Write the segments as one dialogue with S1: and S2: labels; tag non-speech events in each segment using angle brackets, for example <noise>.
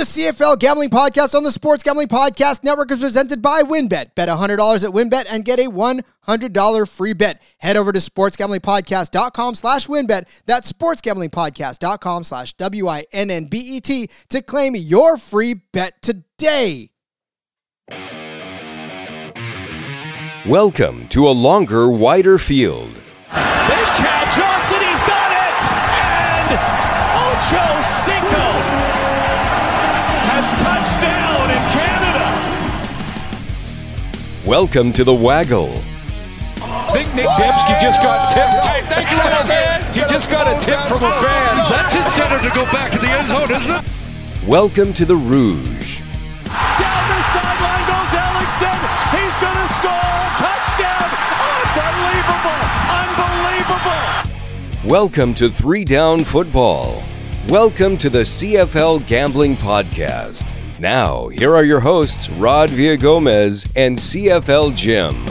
S1: The CFL Gambling Podcast on the Sports Gambling Podcast Network is presented by WynnBET. Bet $100 at WynnBET and get a $100 free bet. Head over to sportsgamblingpodcast.com slash wynnbet. That's sportsgamblingpodcast.com slash W-I-N-N-B-E-T to claim your free bet today.
S2: Welcome to a longer, wider field.
S3: There's Chad Johnson. He's got it. And
S2: Welcome to the Waggle.
S4: I think Nick Demski just got tipped. Hey, thanks for the fan. He just got a tip from a fan. That's incentive to go back to the end zone, isn't it?
S2: Welcome to the Rouge.
S3: Down the sideline goes Ellingson. He's going to score. Touchdown. Unbelievable. Unbelievable.
S2: Welcome to Three Down Football. Welcome to the CFL Gambling Podcast. Now, here are your hosts, Rod Villagomez and CFL Jim.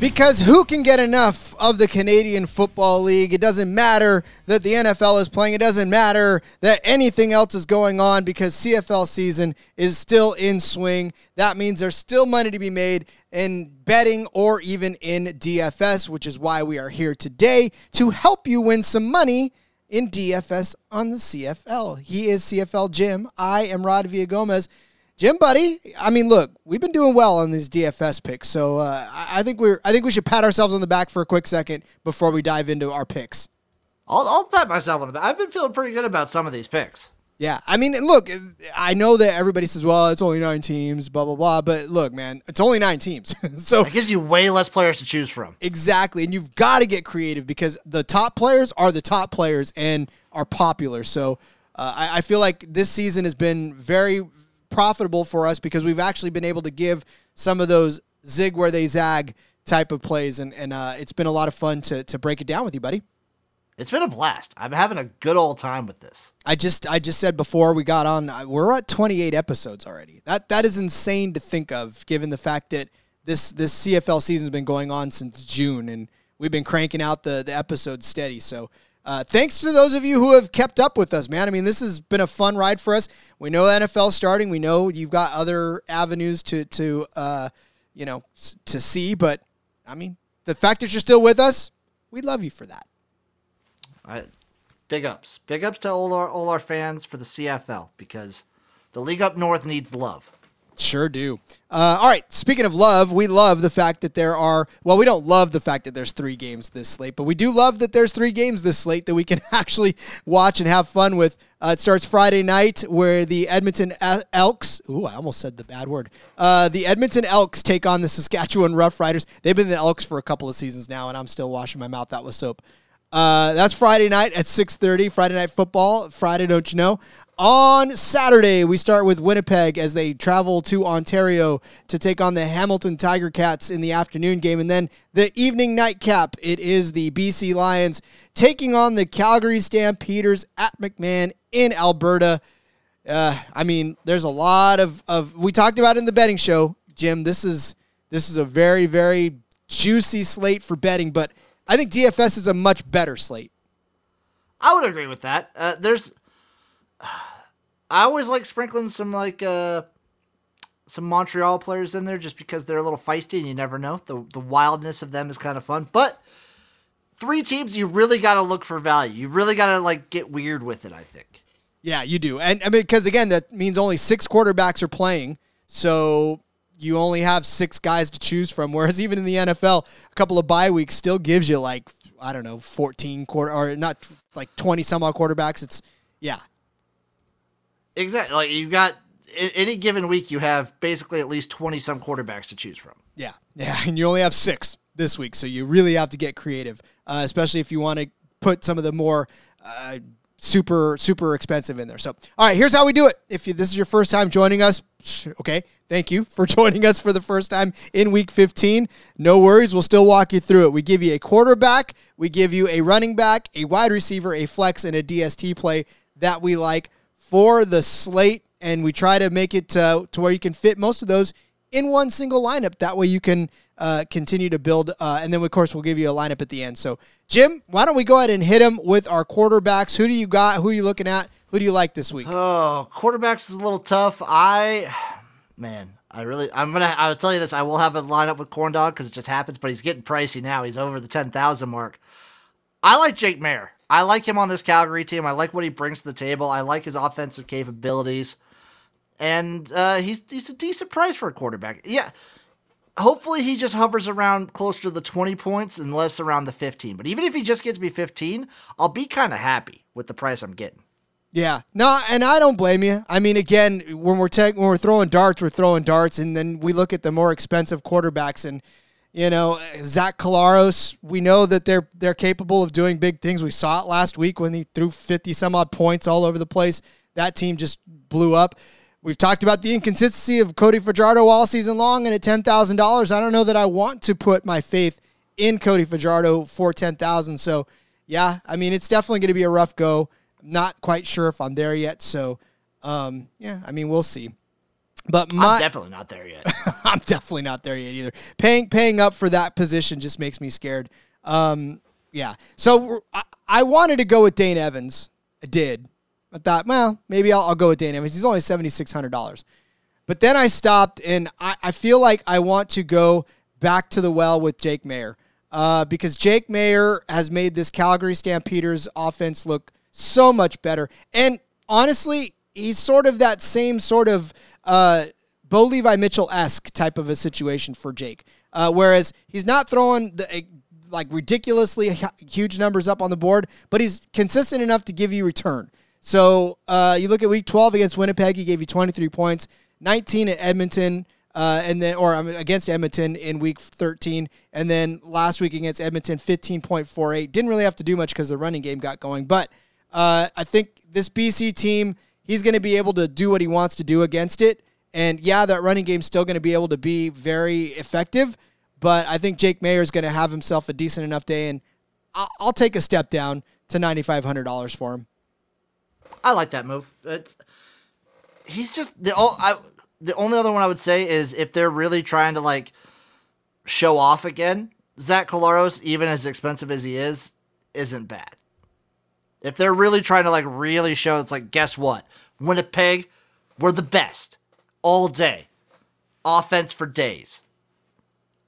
S1: Because who can get enough of the Canadian Football League? It doesn't matter that the NFL is playing. It doesn't matter that anything else is going on because CFL season is still in swing. That means there's still money to be made in betting or even in DFS, which is why we are here today to help you win some money in DFS on the CFL. He is CFL Jim. I am Rod Villagomez. Jim, buddy. I mean, look, we've been doing well on these DFS picks, so uh, I I think we're. I think we should pat ourselves on the back for a quick second before we dive into our picks.
S5: I'll, I'll pat myself on the back. I've been feeling pretty good about some of these picks.
S1: Yeah, I mean, look, I know that everybody says, "Well, it's only nine teams," blah blah blah. But look, man, it's only nine teams, <laughs> so
S5: It gives you way less players to choose from.
S1: Exactly. And you've got to get creative because the top players are the top players and are popular. So uh, I, I feel like this season has been very profitable for us because we've actually been able to give some of those zig where they zag type of plays. And, and uh, it's been a lot of fun to, to break it down with you, buddy.
S5: It's been a blast. I'm having a good old time with this.
S1: I just I just said before we got on we're at 28 episodes already. That that is insane to think of given the fact that this this CFL season's been going on since June and we've been cranking out the the episodes steady. So uh, thanks to those of you who have kept up with us, man. I mean, this has been a fun ride for us. We know NFL starting. We know you've got other avenues to to uh, you know to see, but I mean, the fact that you're still with us, we love you for that.
S5: I, big ups. Big ups to all our, all our fans for the CFL because the league up north needs love.
S1: Sure do. Uh, all right. Speaking of love, we love the fact that there are. Well, we don't love the fact that there's three games this slate, but we do love that there's three games this slate that we can <laughs> actually watch and have fun with. Uh, it starts Friday night, where the Edmonton Elks. Ooh, I almost said the bad word. Uh, the Edmonton Elks take on the Saskatchewan Roughriders. They've been the Elks for a couple of seasons now, and I'm still washing my mouth out with soap. Uh, that's Friday night at 6:30. Friday night football. Friday, don't you know? On Saturday, we start with Winnipeg as they travel to Ontario to take on the Hamilton Tiger Cats in the afternoon game, and then the evening nightcap. It is the BC Lions taking on the Calgary Stampeders at McMahon in Alberta. Uh, I mean, there's a lot of, of we talked about in the betting show, Jim. This is this is a very very juicy slate for betting, but I think DFS is a much better slate.
S5: I would agree with that. Uh, there's, I always like sprinkling some like uh, some Montreal players in there just because they're a little feisty and you never know. The the wildness of them is kind of fun. But three teams, you really got to look for value. You really got to like get weird with it. I think.
S1: Yeah, you do. And I mean, because again, that means only six quarterbacks are playing. So you only have six guys to choose from. Whereas even in the NFL, a couple of bye weeks still gives you like, I don't know, 14 quarter or not like 20 some odd quarterbacks. It's, yeah.
S5: Exactly. Like you got any given week, you have basically at least twenty some quarterbacks to choose from.
S1: Yeah. Yeah. <laughs> And you only have six this week. So you really have to get creative, uh, especially if you want to put some of the more, uh, super super expensive in there. So, all right, here's how we do it. If you, this is your first time joining us, okay, thank you for <laughs> joining us for the first time in week 15. No worries, we'll still walk you through it. We give you a quarterback, we give you a running back, a wide receiver, a flex, and a DST play that we like for the slate, and we try to make it uh, to where you can fit most of those in one single lineup. That way you can uh, continue to build. Uh, and then, of course, we'll give you a lineup at the end. So, Jim, why don't we go ahead and hit him with our quarterbacks? Who do you got? Who are you looking at? Who do you like this week?
S5: Oh, quarterbacks is a little tough. I, man, I really, I'm gonna, I'll tell you this. I will have a lineup with Corn Dog because it just happens, but he's getting pricey now. He's over the ten thousand mark. I like Jake Maier. I like him on this Calgary team. I like what he brings to the table. I like his offensive capabilities, and uh, he's he's a decent price for a quarterback. Yeah, hopefully he just hovers around closer to the 20 points and less around the 15. But even if he just gets me 15, I'll be kind of happy with the price I'm getting.
S1: Yeah, no, and I don't blame you. I mean, again, when we're when we're throwing darts, we're throwing darts, and then we look at the more expensive quarterbacks, and you know, Zach Collaros. We know that they're they're capable of doing big things. We saw it last week when he threw fifty some odd points all over the place. That team just blew up. We've talked about the inconsistency of Cody Fajardo all season long, and at ten thousand dollars, I don't know that I want to put my faith in Cody Fajardo for ten thousand. So, yeah, I mean, it's definitely going to be a rough go. Not quite sure if I'm there yet. So, um, yeah, I mean, we'll see. But my,
S5: I'm definitely not there yet. <laughs>
S1: I'm definitely not there yet either. Paying paying up for that position just makes me scared. Um, yeah. So I, I wanted to go with Dane Evans. I did. I thought, well, maybe I'll, I'll go with Dane Evans. He's only seventy six hundred dollars. But then I stopped, and I, I feel like I want to go back to the well with Jake Maier uh, because Jake Maier has made this Calgary Stampeders offense look so much better. And honestly, he's sort of that same sort of uh, Bo Levi Mitchell esque type of a situation for Jake. Uh, whereas he's not throwing the, like ridiculously huge numbers up on the board, but he's consistent enough to give you return. So uh, you look at week 12 against Winnipeg, he gave you 23 points, 19 at Edmonton. Uh, and then, or against Edmonton in week 13, and then last week against Edmonton, 15.48. Didn't really have to do much because the running game got going, but uh, I think this BC team, he's going to be able to do what he wants to do against it. And yeah, that running game's still going to be able to be very effective, but I think Jake Maier is going to have himself a decent enough day, and I'll, I'll take a step down to $9,500 for him.
S5: I like that move. It's he's just the I, the only other one I would say is if they're really trying to like show off again, Zach Collaros, even as expensive as he is, isn't bad. If they're really trying to like really show, it's like, guess what? Winnipeg, we're the best all day. Offense for days.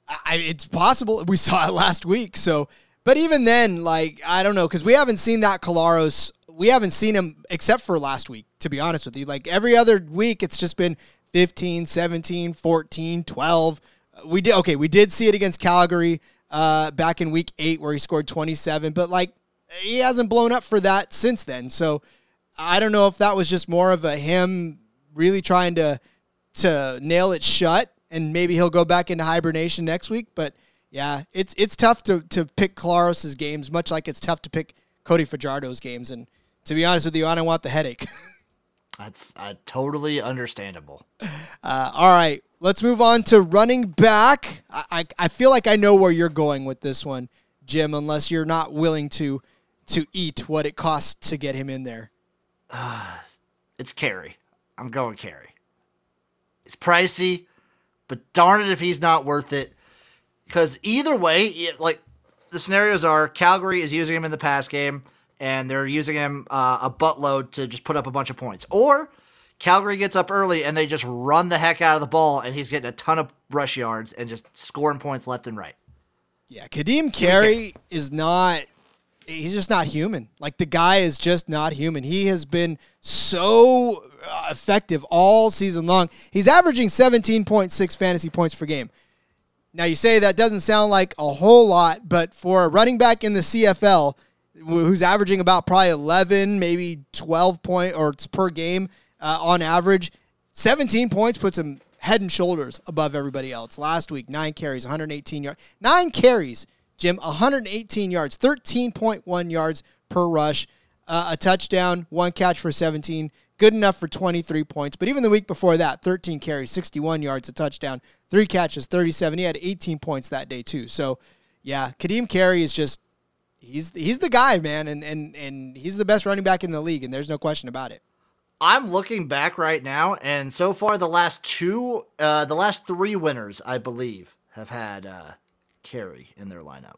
S1: I, it's possible. We saw it last week. So, but even then, like, I don't know, because we haven't seen that Collaros. We haven't seen him except for last week, to be honest with you. Like, every other week, it's just been 15, 17, 14, 12. We did, okay, we did see it against Calgary uh, back in week eight where he scored 27, but like, he hasn't blown up for that since then. So I don't know if that was just more of a him really trying to to nail it shut, and maybe he'll go back into hibernation next week. But yeah, it's it's tough to to pick Collaros' games, much like it's tough to pick Cody Fajardo's games. And to be honest with you, I don't want the headache. <laughs>
S5: That's uh, totally understandable.
S1: Uh, all right, let's move on to running back. I, I I feel like I know where you're going with this one, Jim. Unless you're not willing to to eat what it costs to get him in there.
S5: Uh, <sighs> it's Carey. I'm going Carey. It's pricey, but darn it if he's not worth it. Because either way, it, like the scenarios are Calgary is using him in the pass game, and they're using him uh, a buttload to just put up a bunch of points. Or Calgary gets up early and they just run the heck out of the ball, and he's getting a ton of rush yards and just scoring points left and right.
S1: Yeah, Ka'Deem Carey is not he's just not human. Like the guy is just not human. He has been so uh, effective all season long. He's averaging 17.6 fantasy points per game. Now you say that doesn't sound like a whole lot, but for a running back in the CFL who's averaging about probably 11, maybe 12 point or per game uh, on average, 17 points puts him head and shoulders above everybody else. Last week, nine carries, 118 yards, nine carries Jim, 118 yards, 13.1 yards per rush, uh, a touchdown, one catch for 17. Good enough for 23 points. But even the week before that, 13 carries, 61 yards, a touchdown, three catches, 37. He had 18 points that day, too. So, yeah, Ka'Deem Carey is just. He's he's the guy, man, and, and and he's the best running back in the league, and there's no question about it.
S5: I'm looking back right now, and so far the last two, uh, the last three winners, I believe, have had uh, Carey in their lineup.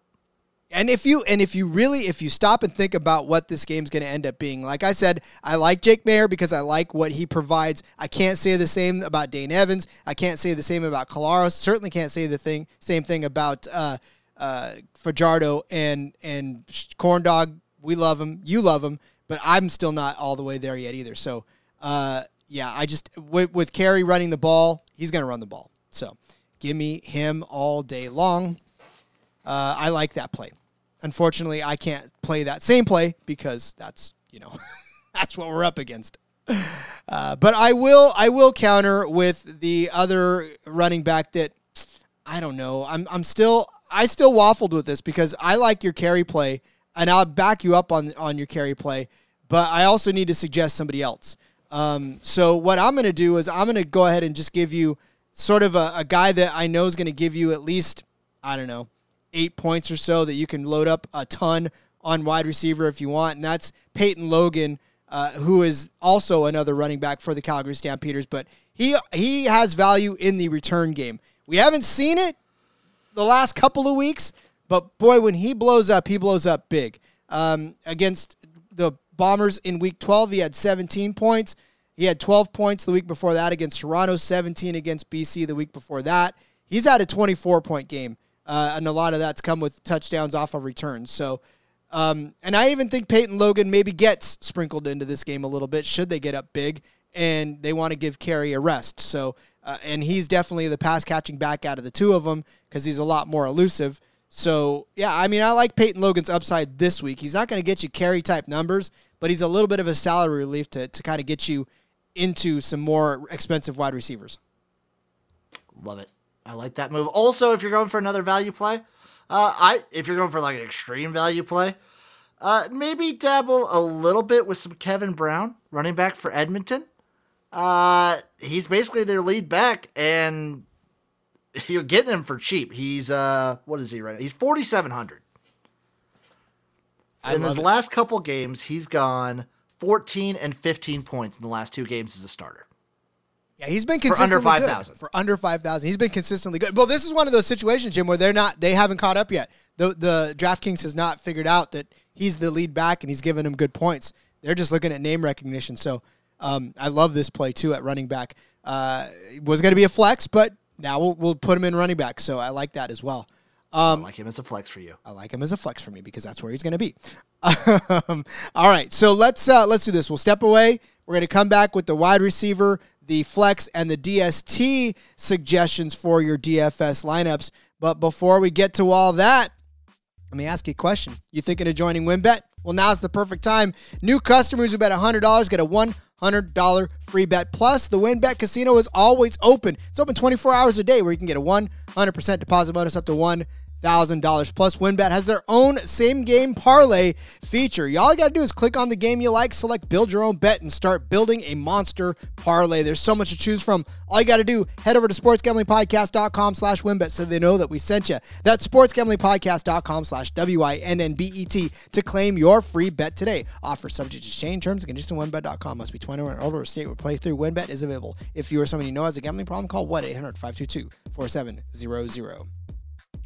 S1: And if you and if you really if you stop and think about what this game's going to end up being, like I said, I like Jake Maier because I like what he provides. I can't say the same about Dane Evans. I can't say the same about Collaros. Certainly can't say the thing same thing about uh, uh, Fajardo and and Corn Dog. We love him. You love him, but I'm still not all the way there yet either. So uh, yeah, I just with, with Carey running the ball, he's going to run the ball. So give me him all day long. Uh, I like that play. Unfortunately, I can't play that same play because that's you know <laughs> that's what we're up against. Uh, but I will I will counter with the other running back that I don't know. I'm I'm still I still waffled with this because I like your Carey play and I'll back you up on on your Carey play, but I also need to suggest somebody else. Um, so what I'm going to do is I'm going to go ahead and just give you sort of a, a guy that I know is going to give you at least I don't know eight points or so that you can load up a ton on wide receiver if you want, and that's Peyton Logan, uh, who is also another running back for the Calgary Stampeders, but he he has value in the return game. We haven't seen it the last couple of weeks, but boy, when he blows up, he blows up big. Um, against the Bombers in Week 12, he had 17 points. He had 12 points the week before that against Toronto, 17 against BC the week before that. He's had a 24 point game uh, and a lot of that's come with touchdowns off of returns. So, um, and I even think Peyton Logan maybe gets sprinkled into this game a little bit should they get up big and they want to give Carey a rest. So, uh, and he's definitely the pass catching back out of the two of them because he's a lot more elusive. So, yeah, I mean, I like Peyton Logan's upside this week. He's not going to get you Carey type numbers, but he's a little bit of a salary relief to, to kind of get you into some more expensive wide receivers.
S5: Love it. I like that move. Also, if you're going for another value play, uh, I if you're going for like an extreme value play, uh, maybe dabble a little bit with some Kevin Brown, running back for Edmonton. Uh, he's basically their lead back, and <laughs> you're getting him for cheap. He's uh, what is he right? Now? He's forty seven hundred. In his it. last couple games, he's gone fourteen and fifteen points in the last two games as a starter.
S1: Yeah, he's been consistently for under five thousand. For under five thousand, he's been consistently good. Well, this is one of those situations, Jim, where they're not, they haven't caught up yet. The the DraftKings has not figured out that he's the lead back and he's giving him good points. They're just looking at name recognition. So um, I love this play too at running back. Uh, was going to be a flex, but now we'll, we'll put him in running back. So I like that as well.
S5: Um, I like him as a flex for you.
S1: I like him as a flex for me because that's where he's going to be. <laughs> um, all right, so let's uh, let's do this. We'll step away. We're going to come back with the wide receiver the flex and the DST suggestions for your DFS lineups. But before we get to all that, let me ask you a question. You thinking of joining WynnBET? Well, now's the perfect time. New customers who bet $100 get a $100 free bet. Plus, the WynnBET Casino is always open. It's open 24 hours a day where you can get a 100% deposit bonus up to one $1,000. Plus, WynnBET has their own same game parlay feature. Y'all got to do is click on the game you like, select build your own bet, and start building a monster parlay. There's so much to choose from. All you got to do, head over to sportsgamblingpodcast.com slash wynnbet so they know that we sent you. That's sportsgamblingpodcast.com slash W-I-N-N-B-E-T to claim your free bet today. Offer subject to change terms and conditions wynnbet.com. Must be 21 or older. State where playthrough WynnBET is available. If you or someone you know has a gambling problem, call 1-800-522-4700.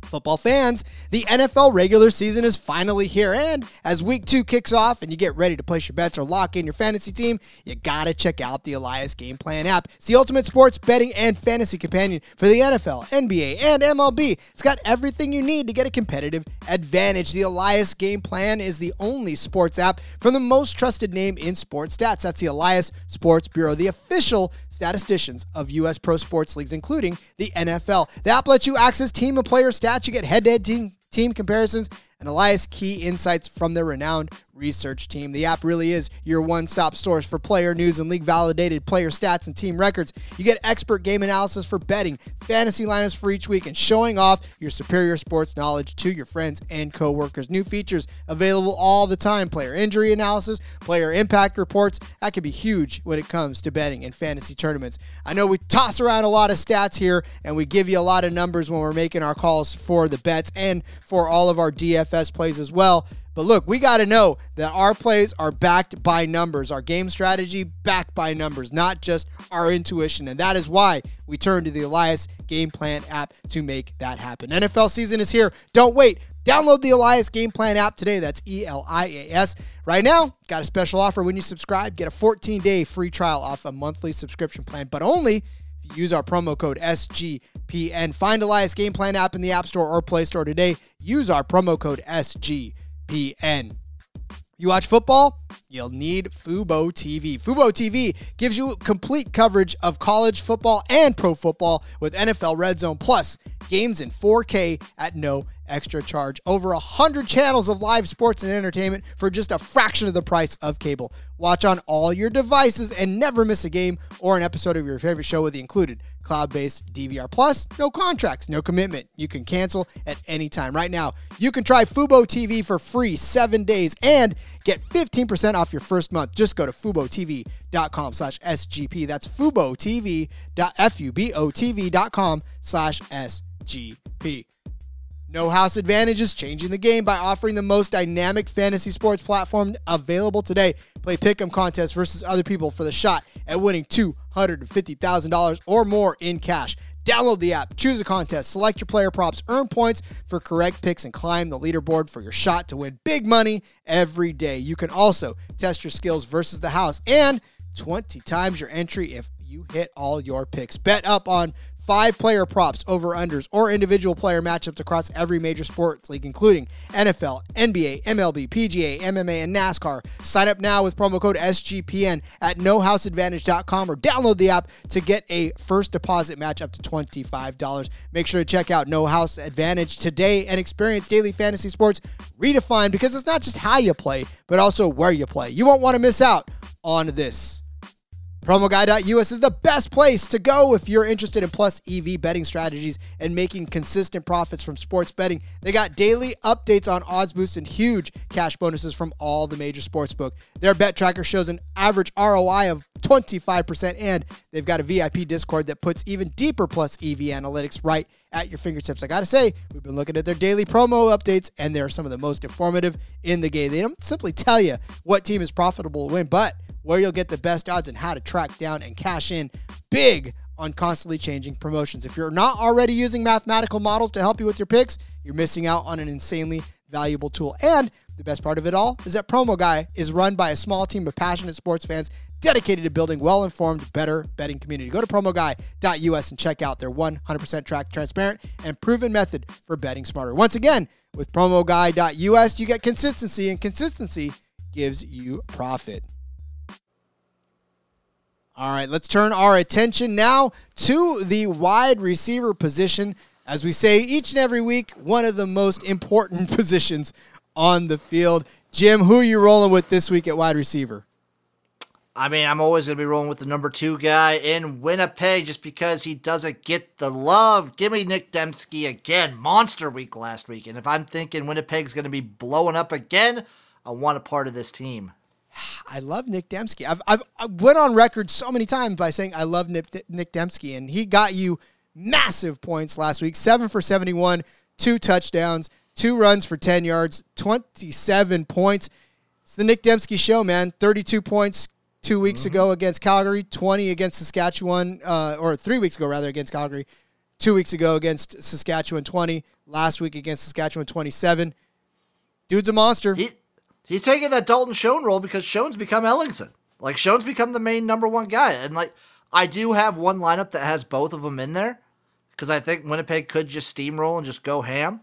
S1: Football fans, the NFL regular season is finally here, and as week two kicks off and you get ready to place your bets or lock in your fantasy team, you gotta check out the Elias Game Plan app. It's the ultimate sports betting and fantasy companion for the NFL, NBA, and MLB. It's got everything you need to get a competitive advantage. The Elias Game Plan is the only sports app from the most trusted name in sports stats. That's the Elias Sports Bureau, the official statisticians of U.S. pro sports leagues, including the NFL. The app lets you access team and player stats. You get head to head team, team comparisons and Elias key insights from their renowned research team. The app really is your one stop source for player news and league validated player stats and team records. You get expert game analysis for betting, fantasy lineups for each week, and showing off your superior sports knowledge to your friends and coworkers. New features available all the time player injury analysis, player impact reports. That can be huge when it comes to betting and fantasy tournaments. I know we toss around a lot of stats here and we give you a lot of numbers when we're making our calls for the bets and for all of our DFS plays as well. But look, we got to know that our plays are backed by numbers, our game strategy backed by numbers, not just our intuition. And that is why we turn to the Elias Game Plan app to make that happen. NFL season is here. Don't wait. Download the Elias Game Plan app today. That's E L I A S. Right now, got a special offer when you subscribe. Get a 14 day free trial off a monthly subscription plan, but only use our promo code SGPN. Find Elias Game Plan app in the App Store or Play Store today. Use our promo code SGPN. You watch football? You'll need Fubo TV. Fubo TV gives you complete coverage of college football and pro football with NFL Red Zone Plus games in 4K at no extra charge. Over 100 channels of live sports and entertainment for just a fraction of the price of cable. Watch on all your devices and never miss a game or an episode of your favorite show with the included cloud-based DVR Plus. No contracts, no commitment. You can cancel at any time. Right now, you can try Fubo TV for free 7 days and get 15% off your first month. Just go to FuboTV.com slash SGP. That's FuboTV.com slash SGP. No House Advantage is changing the game by offering the most dynamic fantasy sports platform available today. Play pick'em contests versus other people for the shot at winning $250,000 or more in cash. Download the app, choose a contest, select your player props, earn points for correct picks, and climb the leaderboard for your shot to win big money every day. You can also test your skills versus the house and 20 times your entry if you hit all your picks. Bet up on five player props, over unders, or individual player matchups across every major sports league, including NFL, NBA, MLB, PGA, MMA, and NASCAR. Sign up now with promo code SGPN at nohouseadvantage.com or download the app to get a first deposit match up to $25. Make sure to check out No House Advantage today and experience daily fantasy sports redefined because it's not just how you play, but also where you play. You won't want to miss out on this. PromoGuy.us is the best place to go if you're interested in plus EV betting strategies and making consistent profits from sports betting. They got daily updates on odds boosts and huge cash bonuses from all the major sportsbook. Their bet tracker shows an average ROI of 25%, and they've got a VIP Discord that puts even deeper plus EV analytics right at your fingertips. I got to say, we've been looking at their daily promo updates, and they're some of the most informative in the game. They don't simply tell you what team is profitable to win, but where you'll get the best odds and how to track down and cash in big on constantly changing promotions. If you're not already using mathematical models to help you with your picks, you're missing out on an insanely valuable tool. And the best part of it all is that Promo Guy is run by a small team of passionate sports fans dedicated to building well-informed, better betting community. Go to promoguy.us and check out their 100% track, transparent, and proven method for betting smarter. Once again, with promoguy.us, you get consistency, and consistency gives you profit. All right, let's turn our attention now to the wide receiver position. As we say each and every week, one of the most important <laughs> positions on the field. Jim, who are you rolling with this week at wide receiver?
S5: I mean, I'm always going to be rolling with the number two guy in Winnipeg just because he doesn't get the love. Give me Nick Demski again. Monster week last week. And if I'm thinking Winnipeg's going to be blowing up again, I want a part of this team.
S1: I love Nick Demski. I've, I've I went on record so many times by saying I love Nick, Nick Demski, and he got you massive points last week. Seven for seventy-one, two touchdowns, two runs for ten yards, twenty-seven points. It's the Nick Demski show, man. Thirty-two points two weeks mm-hmm. ago against Calgary, twenty against Saskatchewan, uh, or three weeks ago rather against Calgary, two weeks ago against Saskatchewan, twenty. Last week against Saskatchewan, twenty-seven. Dude's a monster.
S5: He- He's taking that Dalton Schoen role because Schoen's become Ellingson. Like Schoen's become the main number one guy, and like I do have one lineup that has both of them in there because I think Winnipeg could just steamroll and just go ham.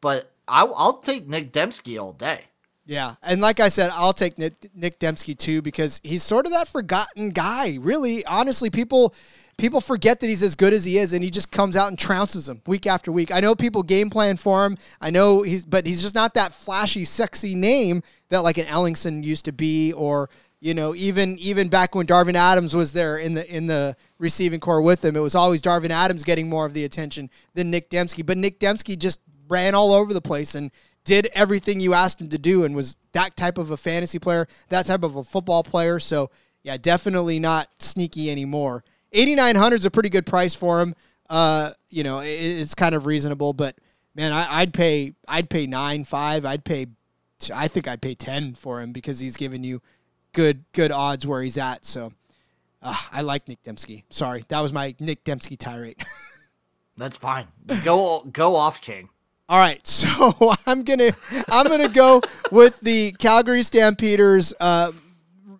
S5: But I, will take Nick Demski all day.
S1: Yeah, and like I said, I'll take Nick, Nick Demski too because he's sort of that forgotten guy. Really, honestly, people people forget that he's as good as he is, and he just comes out and trounces them week after week. I know people game plan for him. I know he's, but he's just not that flashy, sexy name that like an Ellingson used to be, or you know, even even back when Darvin Adams was there in the in the receiving core with him, it was always Darvin Adams getting more of the attention than Nick Demski. But Nick Demski just ran all over the place and did everything you asked him to do, and was that type of a fantasy player, that type of a football player. So yeah, definitely not sneaky anymore. 8900 is a pretty good price for him. Uh, you know, it, it's kind of reasonable, but man, I, would pay I'd pay nine five. I'd pay I think I'd pay ten for him because he's giving you good good odds where he's at. So uh, I like Nick Demski. Sorry, that was my Nick Demski tirade. <laughs>
S5: That's fine. Go go off, King.
S1: All right, <laughs> so I'm gonna I'm gonna go with the Calgary Stampeders uh,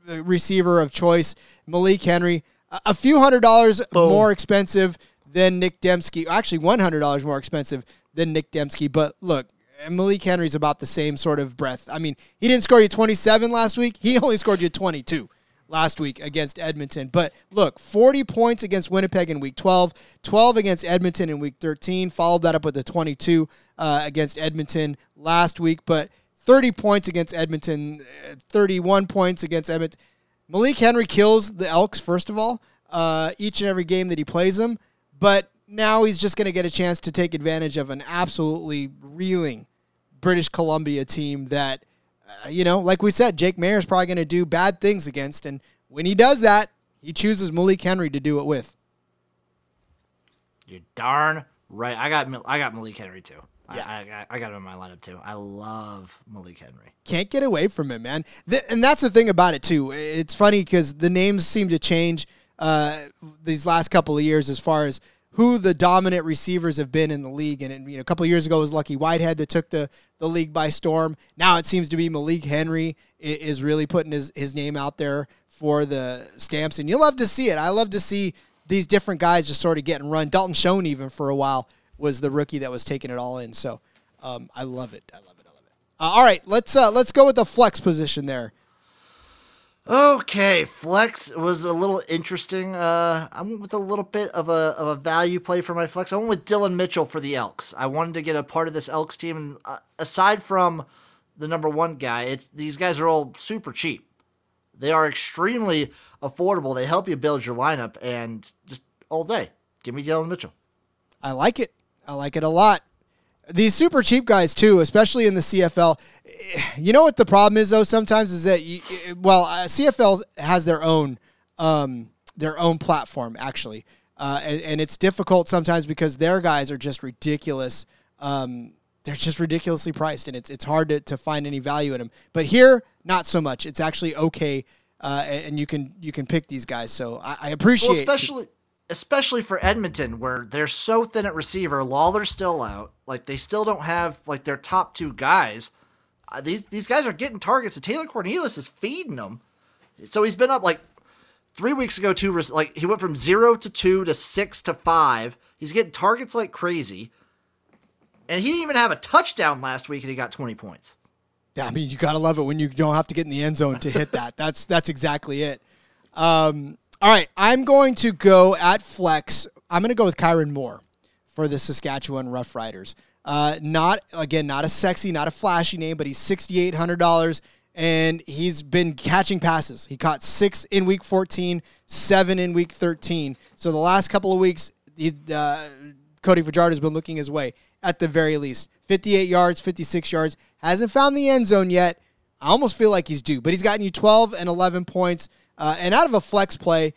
S1: receiver of choice, Malik Henry. A, a few hundred dollars more expensive than Nick Demski. Actually, one hundred dollars more expensive than Nick Demski. But look, Malik Henry's about the same sort of breath. I mean, he didn't score you 27 last week. He only scored you 22 last week against Edmonton. But look, 40 points against Winnipeg in week 12, 12 against Edmonton in week 13, followed that up with the 22 uh, against Edmonton last week. But 30 points against Edmonton, uh, 31 points against Edmonton. Malik Henry kills the Elks, first of all, uh, each and every game that he plays them. But now he's just going to get a chance to take advantage of an absolutely reeling British Columbia team that uh, you know, like we said, Jake Maier is probably going to do bad things against, and when he does that, he chooses Malik Henry to do it with.
S5: You're darn right. I got I got Malik Henry too. Yeah. I, I, I got him in my lineup too. I love Malik Henry.
S1: Can't get away from him, man. The, and that's the thing about it too. It's funny because the names seem to change uh, these last couple of years as far as who the dominant receivers have been in the league. And you know, a couple of years ago it was Lucky Whitehead that took the, the league by storm. Now it seems to be Malik Henry is really putting his, his name out there for the stamps. And you love to see it. I love to see these different guys just sort of getting run. Dalton Schoen even for a while was the rookie that was taking it all in. So um, I love it. I love it. I love it. Uh, all right, let's uh, let's go with the flex position there.
S5: Okay, flex was a little interesting. Uh, I went with a little bit of a, of a value play for my flex. I went with Dillon Mitchell for the Elks. I wanted to get a part of this Elks team, and uh, aside from the number one guy, it's these guys are all super cheap. They are extremely affordable. They help you build your lineup, and just all day, give me Dillon Mitchell.
S1: I like it. I like it a lot. These super cheap guys too, especially in the CFL. <sighs> You know what the problem is though? Sometimes is that you, well, uh, CFL has their own um, their own platform actually, uh, and, and, it's difficult sometimes because their guys are just ridiculous. Um, they're just ridiculously priced, and it's it's hard to, to find any value in them. But here, not so much. It's actually okay, uh, and you can you can pick these guys. So I, I appreciate, well,
S5: especially especially for Edmonton, where they're so thin at receiver. Lawler's still out. Like they still don't have like their top two guys. Uh, these these guys are getting targets, and Taylor Cornelius is feeding them. So he's been up like three weeks ago. Two like he went from zero to two to six to five. He's getting targets like crazy, and he didn't even have a touchdown last week, and he got twenty points.
S1: Yeah, I mean you gotta love it when you don't have to get in the end zone to hit that. <laughs> that's that's exactly it. Um, all right, I'm going to go at flex. I'm going to go with Kyran Moore for the Saskatchewan Roughriders. Uh, not again, not a sexy, not a flashy name, but he's sixty eight hundred dollars, and he's been catching passes. He caught six in week 14, seven in week 13. So the last couple of weeks, he, uh, Cody Fajardo has been looking his way at the very least. 58 yards, 56 yards. Hasn't found the end zone yet. I almost feel like he's due, but he's gotten you 12 and 11 points. Uh, and out of a flex play,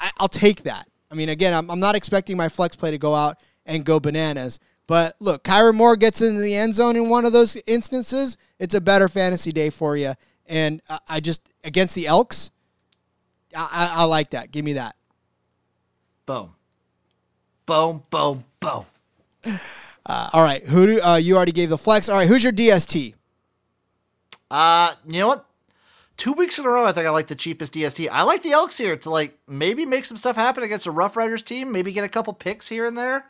S1: I, will take that. I mean, again, I'm, I'm not expecting my flex play to go out and go bananas. But look, Kyran Moore gets into the end zone in one of those instances. It's a better fantasy day for you. And I, I just, against the Elks, I, I, I, like that. Give me that.
S5: Boom. Boom, boom, boom.
S1: Uh, all right. Who do, uh, you already gave the flex. All right. Who's your DST?
S5: Uh, you know what? Two weeks in a row, I think I like the cheapest DST. I like the Elks here to like maybe make some stuff happen against a Rough Riders team, maybe get a couple picks here and there.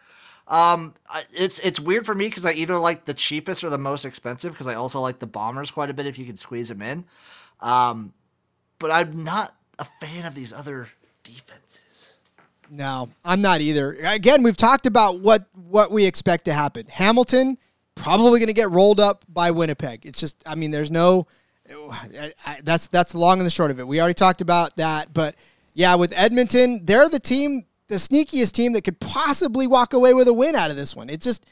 S5: Um, it's it's weird for me because I either like the cheapest or the most expensive because I also like the Bombers quite a bit if you can squeeze them in. Um, but I'm not a fan of these other defenses.
S1: No, I'm not either. Again, we've talked about what what we expect to happen. Hamilton probably going to get rolled up by Winnipeg. It's just, I mean, there's no that's that's the long and the short of it. We already talked about that, but yeah, with Edmonton, they're the team, the sneakiest team that could possibly walk away with a win out of this one. It's just,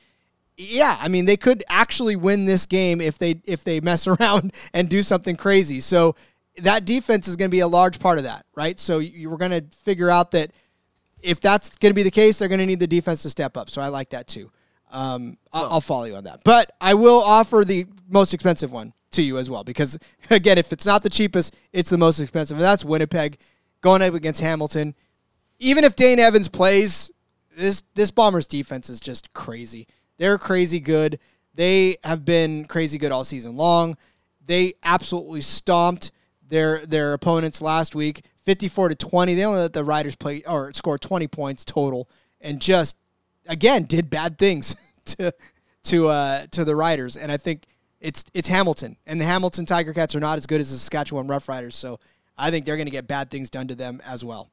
S1: yeah, I mean, they could actually win this game if they if they mess <laughs> around and do something crazy. So that defense is going to be a large part of that, right? So you were going to figure out that if that's going to be the case, they're going to need the defense to step up. So I like that too. Um, I'll, I'll follow you on that, but I will offer the most expensive one to you as well. Because <laughs> again, if it's not the cheapest, it's the most expensive, and that's Winnipeg going up against Hamilton. Even if Dane Evans plays, this this Bombers defense is just crazy. They're crazy good. They have been crazy good all season long. They absolutely stomped their their opponents last week, 54 to 20. They only let the Riders play or score 20 points total and just again did bad things <laughs> to to uh to the Riders. And I think it's it's Hamilton. And the Hamilton Tiger Cats are not as good as the Saskatchewan Roughriders, so I think they're going to get bad things done to them as well.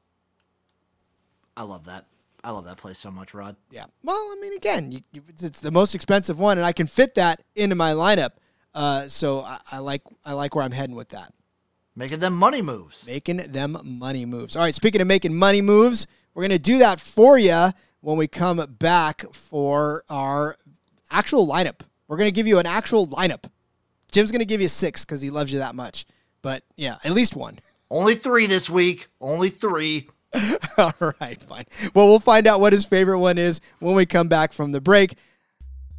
S5: I love that. I love that place so much, Rod.
S1: Yeah. Well, I mean, again, you, you, it's the most expensive one, and I can fit that into my lineup. Uh, so I, I like I like where I'm heading with that.
S5: Making them money moves.
S1: Making them money moves. All right. Speaking of making money moves, we're gonna do that for you when we come back for our actual lineup. We're gonna give you an actual lineup. Jim's gonna give you six because he loves you that much. But yeah, at least one.
S5: Only three this week. Only three. <laughs>
S1: All right, fine. Well, we'll find out what his favorite one is when we come back from the break.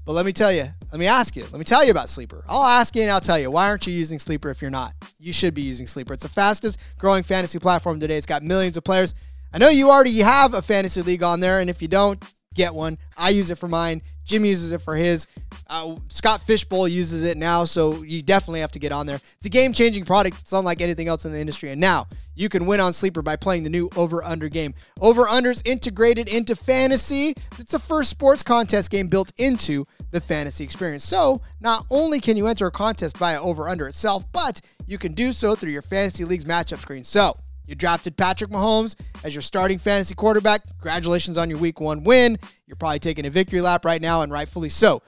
S1: But let me tell you, let me ask you, let me tell you about Sleeper. I'll ask you and I'll tell you, why aren't you using Sleeper if you're not? You should be using Sleeper. It's the fastest growing fantasy platform today. It's got millions of players. I know you already have a fantasy league on there, and if you don't, get one. I use it for mine. Jim uses it for his. Uh, Scott Fishbowl uses it now, so you definitely have to get on there. It's a game changing product. It's unlike anything else in the industry. And now you can win on Sleeper by playing the new Over Under game. Over Under's integrated into fantasy. It's the first sports contest game built into the fantasy experience. So not only can you enter a contest via Over Under itself, but you can do so through your fantasy league's matchup screen. So you drafted Patrick Mahomes as your starting fantasy quarterback. Congratulations on your week one win. You're probably taking a victory lap right now, and rightfully so.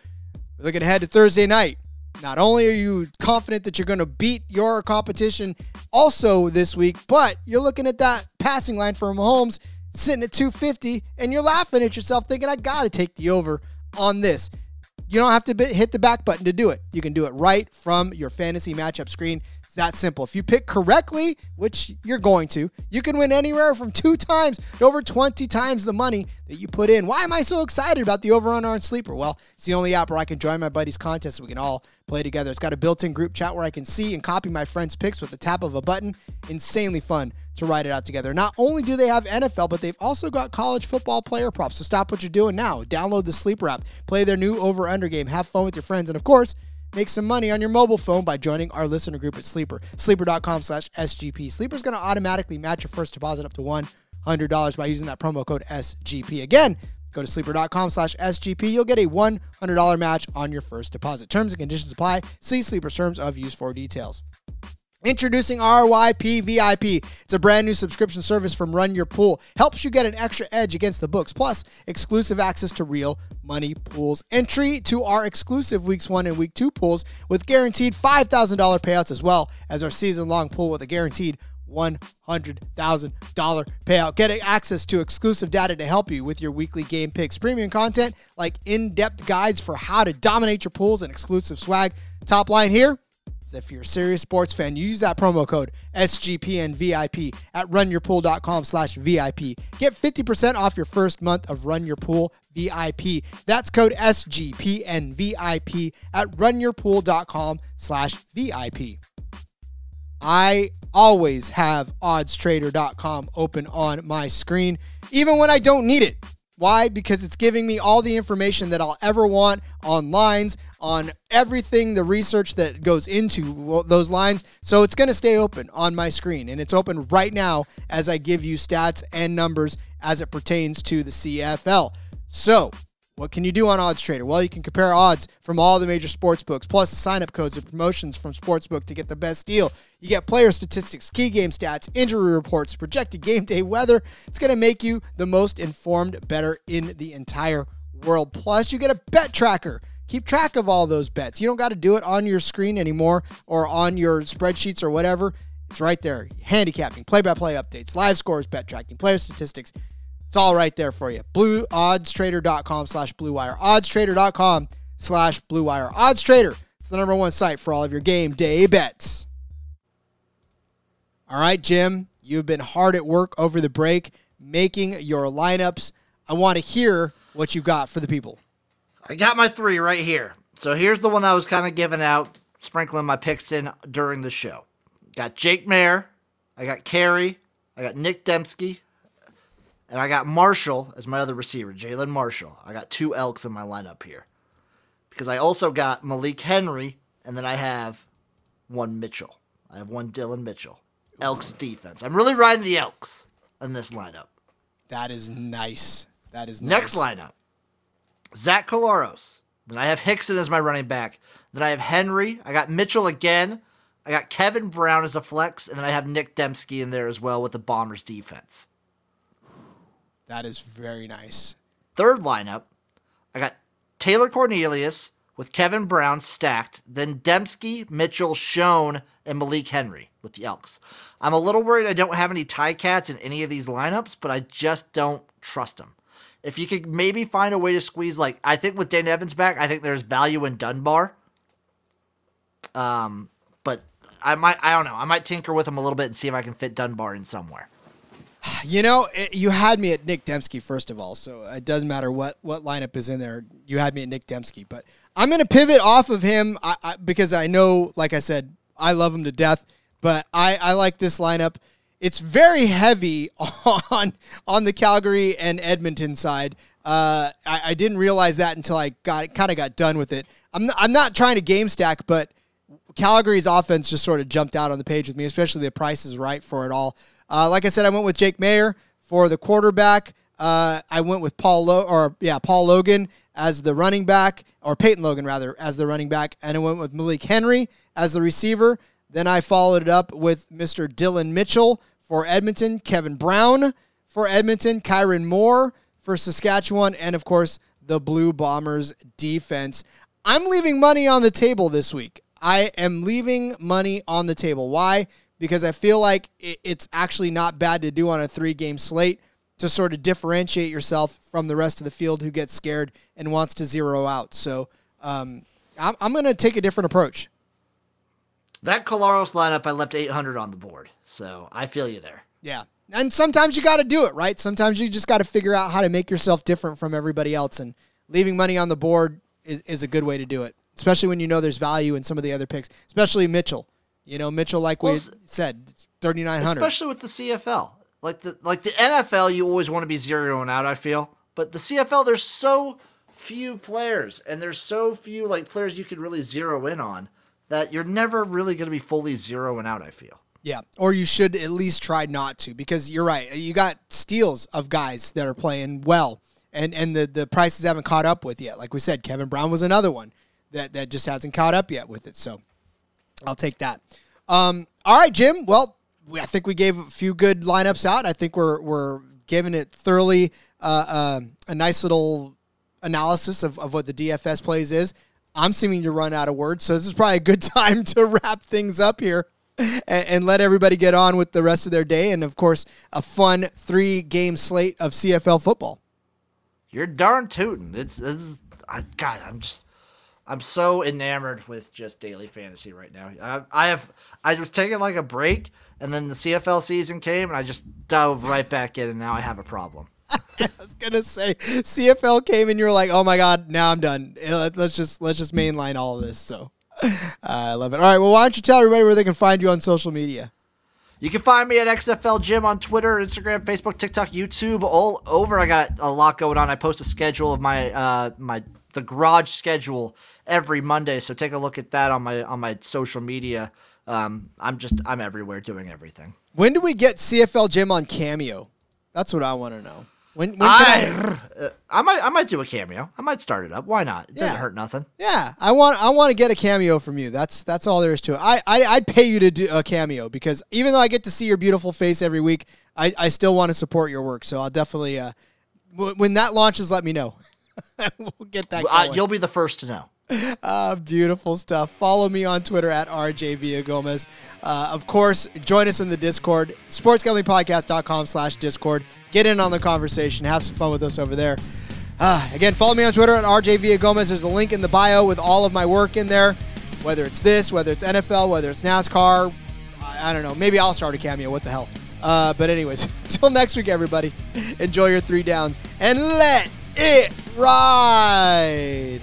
S1: We're looking ahead to Thursday night. Not only are you confident that you're going to beat your competition also this week, but you're looking at that passing line for Mahomes sitting at 250, and you're laughing at yourself thinking, I got to take the over on this. You don't have to hit the back button to do it. You can do it right from your fantasy matchup screen that simple. If you pick correctly, which you're going to, you can win anywhere from two times to over 20 times the money that you put in. Why am I so excited about the over on Sleeper? Well, it's the only app where I can join my buddies' contest we can all play together. It's got a built in group chat where I can see and copy my friends' picks with the tap of a button. Insanely fun to ride it out together. Not only do they have NFL, but they've also got college football player props. So stop what you're doing now. Download the Sleeper app, play their new over under game, have fun with your friends, and of course, Make some money on your mobile phone by joining our listener group at Sleeper. Sleeper.com slash SGP. Sleeper's going to automatically match your first deposit up to $100 by using that promo code SGP. Again, go to sleeper.com slash SGP. You'll get a $100 match on your first deposit. Terms and conditions apply. See Sleeper's terms of use for details. Introducing RYP VIP. It's a brand new subscription service from Run Your Pool. Helps you get an extra edge against the books, plus exclusive access to real money pools. Entry to our exclusive Weeks 1 and Week 2 pools with guaranteed $5,000 payouts as well as our season long pool with a guaranteed $100,000 payout. Get access to exclusive data to help you with your weekly game picks, premium content like in depth guides for how to dominate your pools, and exclusive swag. Top line here is if you're a serious sports fan, you use that promo code SGPNVIP at runyourpool.com slash VIP. Get 50% off your first month of Run Your Pool VIP. That's code SGPNVIP at runyourpool.com slash VIP. I always have oddstrader.com open on my screen, even when I don't need it. Why? Because it's giving me all the information that I'll ever want on lines, on everything, the research that goes into those lines. So it's going to stay open on my screen. And it's open right now as I give you stats and numbers as it pertains to the CFL. So what can you do on Odds Trader? Well, you can compare odds from all the major sports books, plus sign up codes and promotions from Sportsbook to get the best deal. You get player statistics, key game stats, injury reports, projected game day weather. It's going to make you the most informed bettor in the entire world. Plus, you get a bet tracker. Keep track of all those bets. You don't got to do it on your screen anymore or on your spreadsheets or whatever. It's right there. Handicapping, play by play updates, live scores, bet tracking, player statistics. It's all right there for you. BlueOddsTrader.com slash BlueWire. OddsTrader.com slash BlueWire. Odds Trader. It's the number one site for all of your game day bets. All right, Jim, you've been hard at work over the break making your lineups. I want to hear what you got for the people.
S5: I got my three right here. So here's the one I was kind of giving out sprinkling my picks in during the show. Got Jake Maier, I got Carey, I got Nick Demski, and I got Marshall as my other receiver, Jalen Marshall. I got two Elks in my lineup here. Because I also got Malik Henry, and then I have one Mitchell. I have one Dillon Mitchell. Elks defense. I'm really riding the Elks in this lineup.
S1: That is nice. That is nice.
S5: Next lineup Zach Collaros. Then I have Hickson as my running back. Then I have Henry. I got Mitchell again. I got Kevin Brown as a flex. And then I have Nick Demski in there as well with the Bombers defense.
S1: That is very nice.
S5: Third lineup, I got Taylor Cornelius with Kevin Brown stacked, then Demski, Mitchell, Schoen, and Malik Henry with the Elks. I'm a little worried I don't have any Ti-Cats in any of these lineups, but I just don't trust them. If you could maybe find a way to squeeze, like I think with Dane Evans back, I think there's value in Dunbar. Um, but I might, I don't know, I might tinker with him a little bit and see if I can fit Dunbar in somewhere.
S1: You know, it, you had me at Nick Demski first of all, so it doesn't matter what what lineup is in there. You had me at Nick Demski, but I'm going to pivot off of him I, I, because I know, like I said, I love him to death. But I, I like this lineup. It's very heavy <laughs> on on the Calgary and Edmonton side. Uh, I, I didn't realize that until I got kind of got done with it. I'm I'm not trying to game stack, but Calgary's offense just sort of jumped out on the page with me, especially the price is right for it all. Uh, like I said, I went with Jake Maier for the quarterback. Uh, I went with Paul Lo- or yeah Paul Logan as the running back, or Peyton Logan rather as the running back, and I went with Malik Henry as the receiver. Then I followed it up with Mr. Dillon Mitchell for Edmonton, Kevin Brown for Edmonton, Kyran Moore for Saskatchewan, and of course the Blue Bombers defense. I'm leaving money on the table this week. I am leaving money on the table. Why? Because I feel like it's actually not bad to do on a three game slate to sort of differentiate yourself from the rest of the field who gets scared and wants to zero out. So um, I'm, I'm going to take a different approach.
S5: That Collaros lineup, I left 800 on the board. So I feel you there.
S1: Yeah. And sometimes you got to do it, right? Sometimes you just got to figure out how to make yourself different from everybody else. And leaving money on the board is, is a good way to do it, especially when you know there's value in some of the other picks, especially Mitchell. You know, Mitchell, like we said, 3,900.
S5: Especially with the CFL. Like the like the NFL, you always want to be zeroing out. I feel, but the CFL, there's so few players, and there's so few like players you could really zero in on that you're never really going to be fully zeroing out. I feel.
S1: Yeah, or you should at least try not to because you're right. You got steals of guys that are playing well, and and the the prices haven't caught up with yet. Like we said, Kevin Brown was another one that that just hasn't caught up yet with it. So I'll take that. Um, all right, Jim. Well, we, I think we gave a few good lineups out. I think we're we're giving it thoroughly uh, uh, a nice little analysis of, of what the DFS plays is. I'm seeming to run out of words, so this is probably a good <laughs> time to wrap things up here and, and let everybody get on with the rest of their day, and of course, a fun three game slate of CFL football.
S5: You're darn tootin'. It's is I, God. I'm just I'm so enamored with just daily fantasy right now. I, I have I was taking like a break, and then the CFL season came, and I just dove right back in, and now I have a problem. <laughs>
S1: I was gonna say CFL came, and you're like, oh my god, now I'm done. Let's just let's just mainline all of this. So uh, <laughs> I love it. All right, well, why don't you tell everybody where they can find you on social media?
S5: You can find me at XFL Jim on Twitter, Instagram, Facebook, TikTok, YouTube, all over. I got a lot going on. I post a schedule of my uh, my the garage schedule every Monday. So take a look at that on my on my social media. Um, I'm just I'm everywhere doing everything.
S1: When do we get CFL Jim on Cameo? That's what I want to know. When, when
S5: I, I, uh, I, might I might do a cameo. I might start it up. Why not? It doesn't hurt nothing.
S1: Yeah, I want I want to get a cameo from you. That's that's all there is to it. I, I I'd pay you to do a cameo because even though I get to see your beautiful face every week, I, I still want to support your work. So I'll definitely uh, w- when that launches, let me know. <laughs> <laughs> we'll get that. Uh,
S5: you'll be the first to know.
S1: Uh, <laughs> beautiful stuff. Follow me on Twitter at RJ Villagomez. Uh, of course, join us in the Discord, sportsgamblingpodcast.com slash Discord. Get in on the conversation. Have some fun with us over there. Uh, again, follow me on Twitter at RJ Villagomez. There's a link in the bio with all of my work in there, whether it's this, whether it's NFL, whether it's NASCAR. I, I don't know. Maybe I'll start a cameo. What the hell? Uh, but anyways, <laughs> until next week, everybody, enjoy your three downs and let it ride.